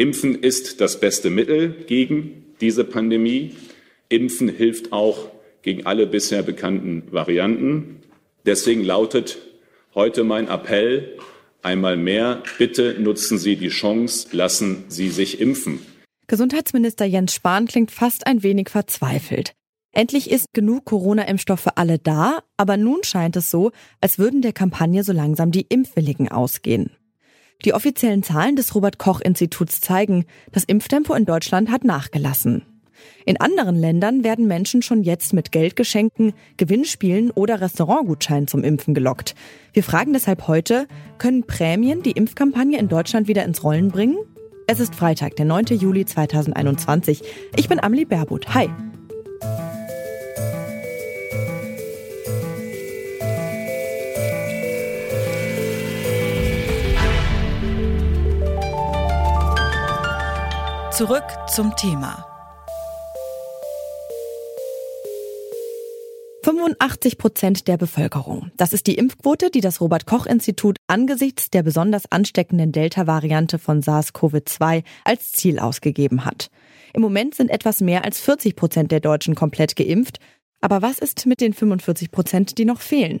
Impfen ist das beste Mittel gegen diese Pandemie. Impfen hilft auch gegen alle bisher bekannten Varianten. Deswegen lautet heute mein Appell einmal mehr, bitte nutzen Sie die Chance, lassen Sie sich impfen. Gesundheitsminister Jens Spahn klingt fast ein wenig verzweifelt. Endlich ist genug Corona-Impfstoff für alle da, aber nun scheint es so, als würden der Kampagne so langsam die Impfwilligen ausgehen. Die offiziellen Zahlen des Robert Koch Instituts zeigen, das Impftempo in Deutschland hat nachgelassen. In anderen Ländern werden Menschen schon jetzt mit Geldgeschenken, Gewinnspielen oder Restaurantgutscheinen zum Impfen gelockt. Wir fragen deshalb heute, können Prämien die Impfkampagne in Deutschland wieder ins Rollen bringen? Es ist Freitag, der 9. Juli 2021. Ich bin Amelie Berbot. Hi. Zurück zum Thema. 85 Prozent der Bevölkerung. Das ist die Impfquote, die das Robert Koch Institut angesichts der besonders ansteckenden Delta-Variante von SARS-CoV-2 als Ziel ausgegeben hat. Im Moment sind etwas mehr als 40 Prozent der Deutschen komplett geimpft. Aber was ist mit den 45 Prozent, die noch fehlen?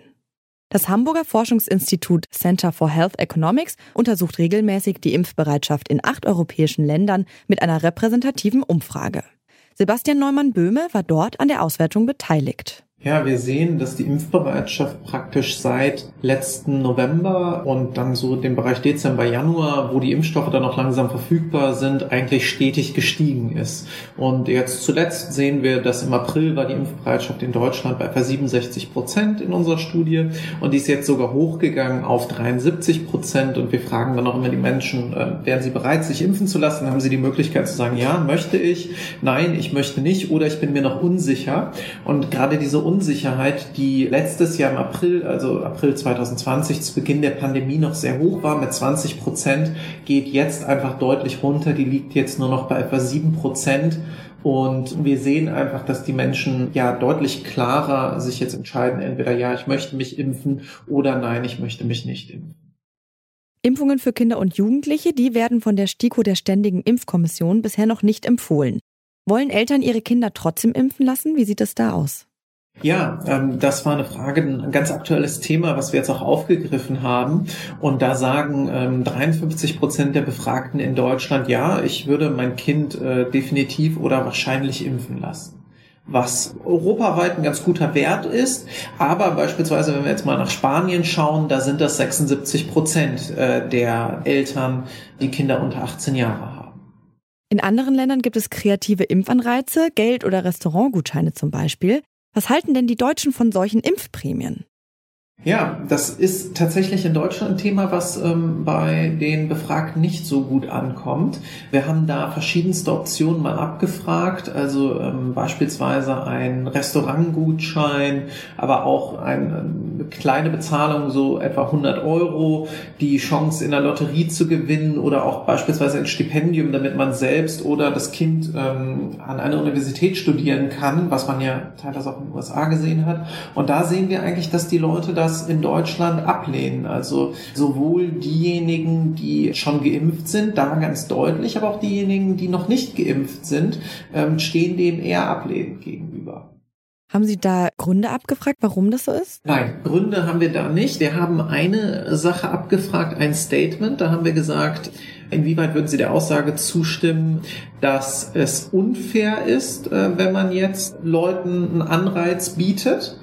Das Hamburger Forschungsinstitut Center for Health Economics untersucht regelmäßig die Impfbereitschaft in acht europäischen Ländern mit einer repräsentativen Umfrage. Sebastian Neumann-Böhme war dort an der Auswertung beteiligt. Ja, wir sehen, dass die Impfbereitschaft praktisch seit letzten November und dann so dem Bereich Dezember, Januar, wo die Impfstoffe dann noch langsam verfügbar sind, eigentlich stetig gestiegen ist. Und jetzt zuletzt sehen wir, dass im April war die Impfbereitschaft in Deutschland bei etwa 67 Prozent in unserer Studie und die ist jetzt sogar hochgegangen auf 73 Prozent und wir fragen dann auch immer die Menschen, äh, wären sie bereit, sich impfen zu lassen? Haben sie die Möglichkeit zu sagen, ja, möchte ich, nein, ich möchte nicht oder ich bin mir noch unsicher. Und gerade diese Unsicherheit, die letztes Jahr im April, also April 2020, zu Beginn der Pandemie noch sehr hoch war, mit 20 Prozent, geht jetzt einfach deutlich runter. Die liegt jetzt nur noch bei etwa 7 Prozent. Und wir sehen einfach, dass die Menschen ja deutlich klarer sich jetzt entscheiden, entweder ja, ich möchte mich impfen oder nein, ich möchte mich nicht impfen. Impfungen für Kinder und Jugendliche, die werden von der STIKO der Ständigen Impfkommission bisher noch nicht empfohlen. Wollen Eltern ihre Kinder trotzdem impfen lassen? Wie sieht es da aus? Ja, ähm, das war eine Frage, ein ganz aktuelles Thema, was wir jetzt auch aufgegriffen haben. Und da sagen ähm, 53 Prozent der Befragten in Deutschland, ja, ich würde mein Kind äh, definitiv oder wahrscheinlich impfen lassen was europaweit ein ganz guter Wert ist. Aber beispielsweise, wenn wir jetzt mal nach Spanien schauen, da sind das 76 Prozent äh, der Eltern, die Kinder unter 18 Jahre haben. In anderen Ländern gibt es kreative Impfanreize, Geld- oder Restaurantgutscheine zum Beispiel. Was halten denn die Deutschen von solchen Impfprämien? Ja, das ist tatsächlich in Deutschland ein Thema, was ähm, bei den Befragten nicht so gut ankommt. Wir haben da verschiedenste Optionen mal abgefragt, also ähm, beispielsweise ein Restaurantgutschein, aber auch ein, eine kleine Bezahlung, so etwa 100 Euro, die Chance in der Lotterie zu gewinnen oder auch beispielsweise ein Stipendium, damit man selbst oder das Kind ähm, an einer Universität studieren kann, was man ja teilweise auch in den USA gesehen hat. Und da sehen wir eigentlich, dass die Leute da das in Deutschland ablehnen. Also sowohl diejenigen, die schon geimpft sind, da ganz deutlich, aber auch diejenigen, die noch nicht geimpft sind, ähm, stehen dem eher ablehnend gegenüber. Haben Sie da Gründe abgefragt, warum das so ist? Nein, Gründe haben wir da nicht. Wir haben eine Sache abgefragt, ein Statement. Da haben wir gesagt, inwieweit würden Sie der Aussage zustimmen, dass es unfair ist, äh, wenn man jetzt Leuten einen Anreiz bietet?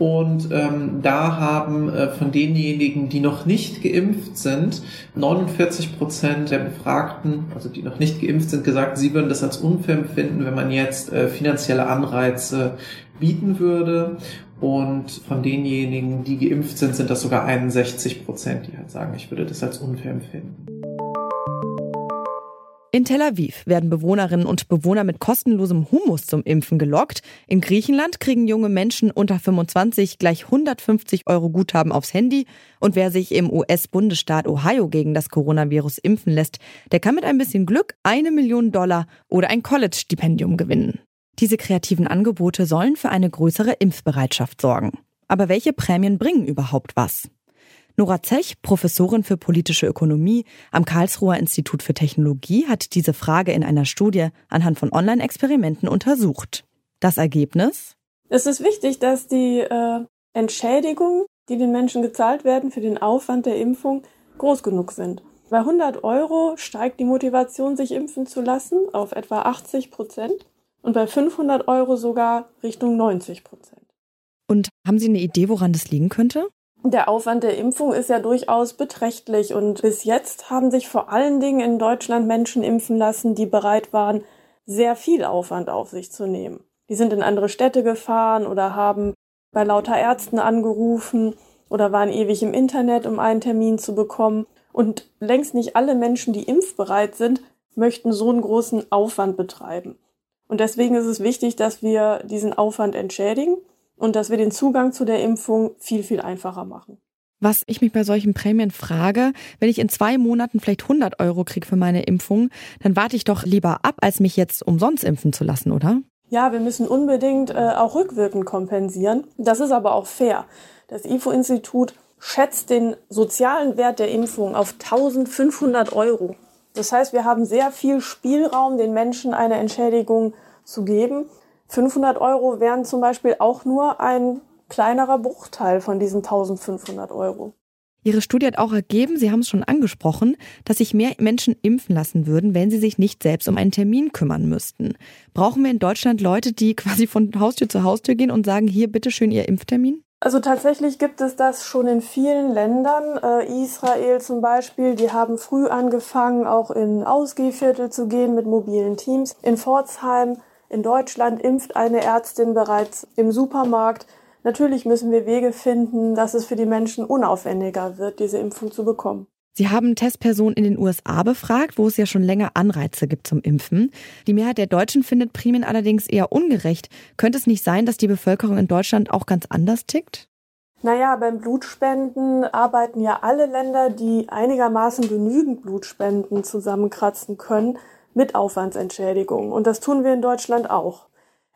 Und ähm, da haben äh, von denjenigen, die noch nicht geimpft sind, 49 Prozent der Befragten, also die noch nicht geimpft sind, gesagt, sie würden das als unfair empfinden, wenn man jetzt äh, finanzielle Anreize bieten würde. Und von denjenigen, die geimpft sind, sind das sogar 61 Prozent, die halt sagen, ich würde das als unfair empfinden. In Tel Aviv werden Bewohnerinnen und Bewohner mit kostenlosem Hummus zum Impfen gelockt. In Griechenland kriegen junge Menschen unter 25 gleich 150 Euro Guthaben aufs Handy. Und wer sich im US-Bundesstaat Ohio gegen das Coronavirus impfen lässt, der kann mit ein bisschen Glück eine Million Dollar oder ein College-Stipendium gewinnen. Diese kreativen Angebote sollen für eine größere Impfbereitschaft sorgen. Aber welche Prämien bringen überhaupt was? Nora Zech, Professorin für politische Ökonomie am Karlsruher Institut für Technologie, hat diese Frage in einer Studie anhand von Online-Experimenten untersucht. Das Ergebnis? Es ist wichtig, dass die äh, Entschädigungen, die den Menschen gezahlt werden für den Aufwand der Impfung, groß genug sind. Bei 100 Euro steigt die Motivation, sich impfen zu lassen, auf etwa 80 Prozent und bei 500 Euro sogar Richtung 90 Prozent. Und haben Sie eine Idee, woran das liegen könnte? Der Aufwand der Impfung ist ja durchaus beträchtlich und bis jetzt haben sich vor allen Dingen in Deutschland Menschen impfen lassen, die bereit waren, sehr viel Aufwand auf sich zu nehmen. Die sind in andere Städte gefahren oder haben bei lauter Ärzten angerufen oder waren ewig im Internet, um einen Termin zu bekommen. Und längst nicht alle Menschen, die impfbereit sind, möchten so einen großen Aufwand betreiben. Und deswegen ist es wichtig, dass wir diesen Aufwand entschädigen und dass wir den Zugang zu der Impfung viel, viel einfacher machen. Was ich mich bei solchen Prämien frage, wenn ich in zwei Monaten vielleicht 100 Euro kriege für meine Impfung, dann warte ich doch lieber ab, als mich jetzt umsonst impfen zu lassen, oder? Ja, wir müssen unbedingt äh, auch rückwirkend kompensieren. Das ist aber auch fair. Das IFO-Institut schätzt den sozialen Wert der Impfung auf 1500 Euro. Das heißt, wir haben sehr viel Spielraum, den Menschen eine Entschädigung zu geben. 500 Euro wären zum Beispiel auch nur ein kleinerer Bruchteil von diesen 1500 Euro. Ihre Studie hat auch ergeben, Sie haben es schon angesprochen, dass sich mehr Menschen impfen lassen würden, wenn sie sich nicht selbst um einen Termin kümmern müssten. Brauchen wir in Deutschland Leute, die quasi von Haustür zu Haustür gehen und sagen, hier bitteschön Ihr Impftermin? Also tatsächlich gibt es das schon in vielen Ländern. Äh, Israel zum Beispiel, die haben früh angefangen, auch in Ausgehviertel zu gehen mit mobilen Teams. In Pforzheim in Deutschland impft eine Ärztin bereits im Supermarkt. Natürlich müssen wir Wege finden, dass es für die Menschen unaufwendiger wird, diese Impfung zu bekommen. Sie haben Testpersonen in den USA befragt, wo es ja schon länger Anreize gibt zum Impfen. Die Mehrheit der Deutschen findet Prämien allerdings eher ungerecht. Könnte es nicht sein, dass die Bevölkerung in Deutschland auch ganz anders tickt? Naja, beim Blutspenden arbeiten ja alle Länder, die einigermaßen genügend Blutspenden zusammenkratzen können, mit Aufwandsentschädigung. Und das tun wir in Deutschland auch.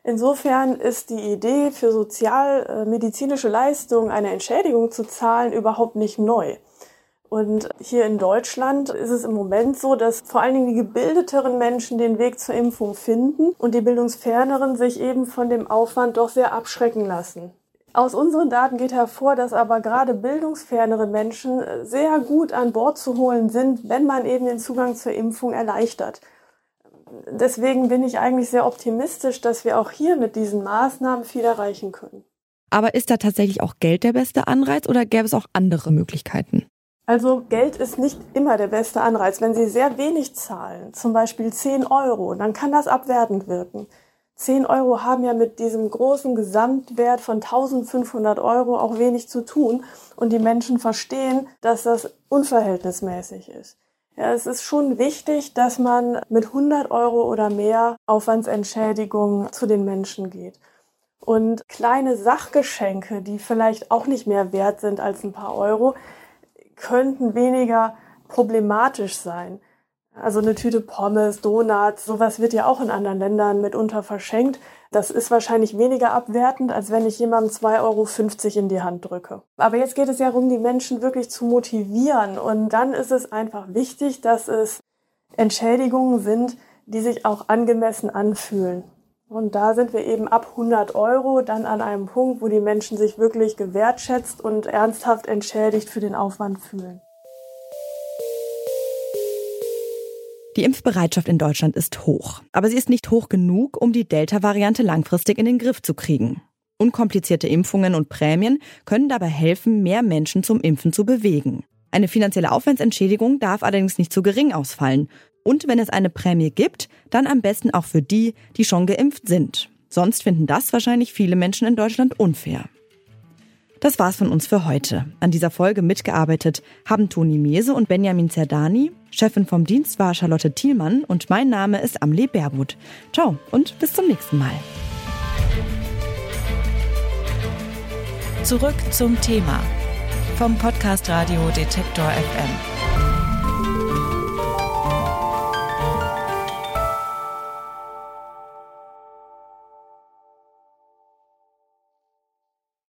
Insofern ist die Idee, für sozialmedizinische Leistungen eine Entschädigung zu zahlen, überhaupt nicht neu. Und hier in Deutschland ist es im Moment so, dass vor allen Dingen die gebildeteren Menschen den Weg zur Impfung finden und die bildungsferneren sich eben von dem Aufwand doch sehr abschrecken lassen. Aus unseren Daten geht hervor, dass aber gerade bildungsfernere Menschen sehr gut an Bord zu holen sind, wenn man eben den Zugang zur Impfung erleichtert deswegen bin ich eigentlich sehr optimistisch, dass wir auch hier mit diesen Maßnahmen viel erreichen können. Aber ist da tatsächlich auch Geld der beste Anreiz oder gäbe es auch andere Möglichkeiten? Also Geld ist nicht immer der beste Anreiz. Wenn Sie sehr wenig zahlen, zum Beispiel 10 Euro, dann kann das abwertend wirken. 10 Euro haben ja mit diesem großen Gesamtwert von 1500 Euro auch wenig zu tun und die Menschen verstehen, dass das unverhältnismäßig ist. Ja, es ist schon wichtig, dass man mit 100 Euro oder mehr Aufwandsentschädigung zu den Menschen geht. Und kleine Sachgeschenke, die vielleicht auch nicht mehr wert sind als ein paar Euro, könnten weniger problematisch sein. Also eine Tüte Pommes, Donuts, sowas wird ja auch in anderen Ländern mitunter verschenkt. Das ist wahrscheinlich weniger abwertend, als wenn ich jemandem 2,50 Euro in die Hand drücke. Aber jetzt geht es ja darum, die Menschen wirklich zu motivieren. Und dann ist es einfach wichtig, dass es Entschädigungen sind, die sich auch angemessen anfühlen. Und da sind wir eben ab 100 Euro dann an einem Punkt, wo die Menschen sich wirklich gewertschätzt und ernsthaft entschädigt für den Aufwand fühlen. Die Impfbereitschaft in Deutschland ist hoch, aber sie ist nicht hoch genug, um die Delta-Variante langfristig in den Griff zu kriegen. Unkomplizierte Impfungen und Prämien können dabei helfen, mehr Menschen zum Impfen zu bewegen. Eine finanzielle Aufwandsentschädigung darf allerdings nicht zu gering ausfallen. Und wenn es eine Prämie gibt, dann am besten auch für die, die schon geimpft sind. Sonst finden das wahrscheinlich viele Menschen in Deutschland unfair. Das war's von uns für heute. An dieser Folge mitgearbeitet haben Toni Mese und Benjamin Zerdani. Chefin vom Dienst war Charlotte Thielmann und mein Name ist Amle Berbut. Ciao und bis zum nächsten Mal. Zurück zum Thema vom Podcast Radio Detektor FM.